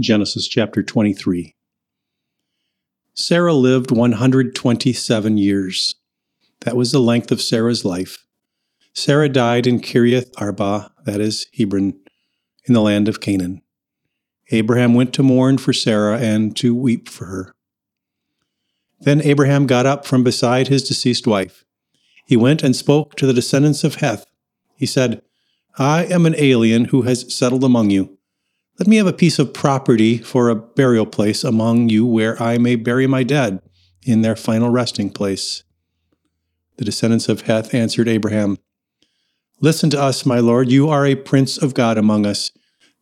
Genesis chapter 23. Sarah lived 127 years. That was the length of Sarah's life. Sarah died in Kiriath Arba, that is Hebron, in the land of Canaan. Abraham went to mourn for Sarah and to weep for her. Then Abraham got up from beside his deceased wife. He went and spoke to the descendants of Heth. He said, I am an alien who has settled among you. Let me have a piece of property for a burial place among you where I may bury my dead in their final resting place. The descendants of Heth answered Abraham, Listen to us, my lord. You are a prince of God among us.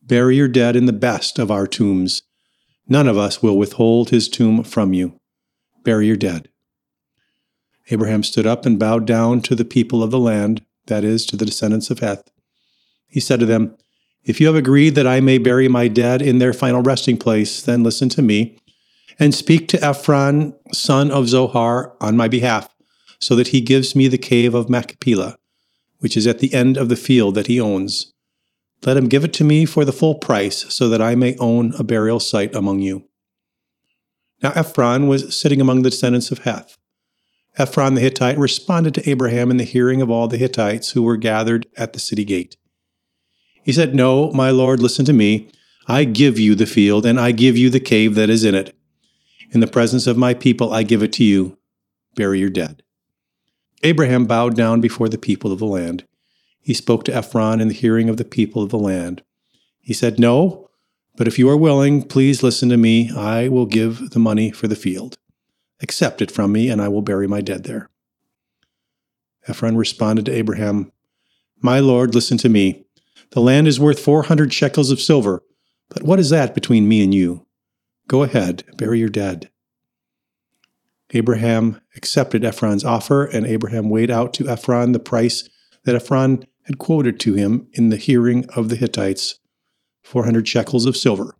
Bury your dead in the best of our tombs. None of us will withhold his tomb from you. Bury your dead. Abraham stood up and bowed down to the people of the land, that is, to the descendants of Heth. He said to them, if you have agreed that I may bury my dead in their final resting place, then listen to me and speak to Ephron, son of Zohar, on my behalf, so that he gives me the cave of Machpelah, which is at the end of the field that he owns. Let him give it to me for the full price, so that I may own a burial site among you. Now Ephron was sitting among the descendants of Heth. Ephron the Hittite responded to Abraham in the hearing of all the Hittites who were gathered at the city gate. He said, No, my lord, listen to me. I give you the field, and I give you the cave that is in it. In the presence of my people, I give it to you. Bury your dead. Abraham bowed down before the people of the land. He spoke to Ephron in the hearing of the people of the land. He said, No, but if you are willing, please listen to me. I will give the money for the field. Accept it from me, and I will bury my dead there. Ephron responded to Abraham, My lord, listen to me. The land is worth 400 shekels of silver, but what is that between me and you? Go ahead, bury your dead. Abraham accepted Ephron's offer, and Abraham weighed out to Ephron the price that Ephron had quoted to him in the hearing of the Hittites 400 shekels of silver,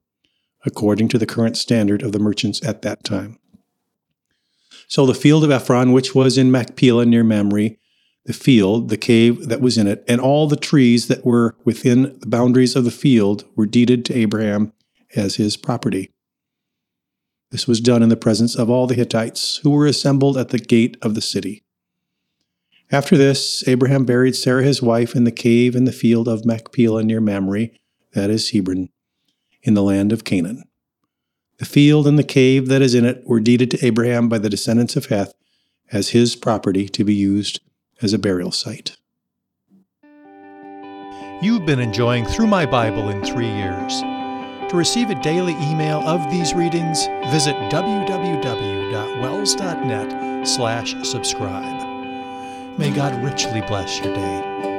according to the current standard of the merchants at that time. So the field of Ephron, which was in Machpelah near Mamre, the field, the cave that was in it, and all the trees that were within the boundaries of the field were deeded to Abraham as his property. This was done in the presence of all the Hittites who were assembled at the gate of the city. After this, Abraham buried Sarah his wife in the cave in the field of Machpelah near Mamre, that is Hebron, in the land of Canaan. The field and the cave that is in it were deeded to Abraham by the descendants of Heth as his property to be used as a burial site. You've been enjoying Through My Bible in Three Years. To receive a daily email of these readings, visit www.wels.net slash subscribe. May God richly bless your day.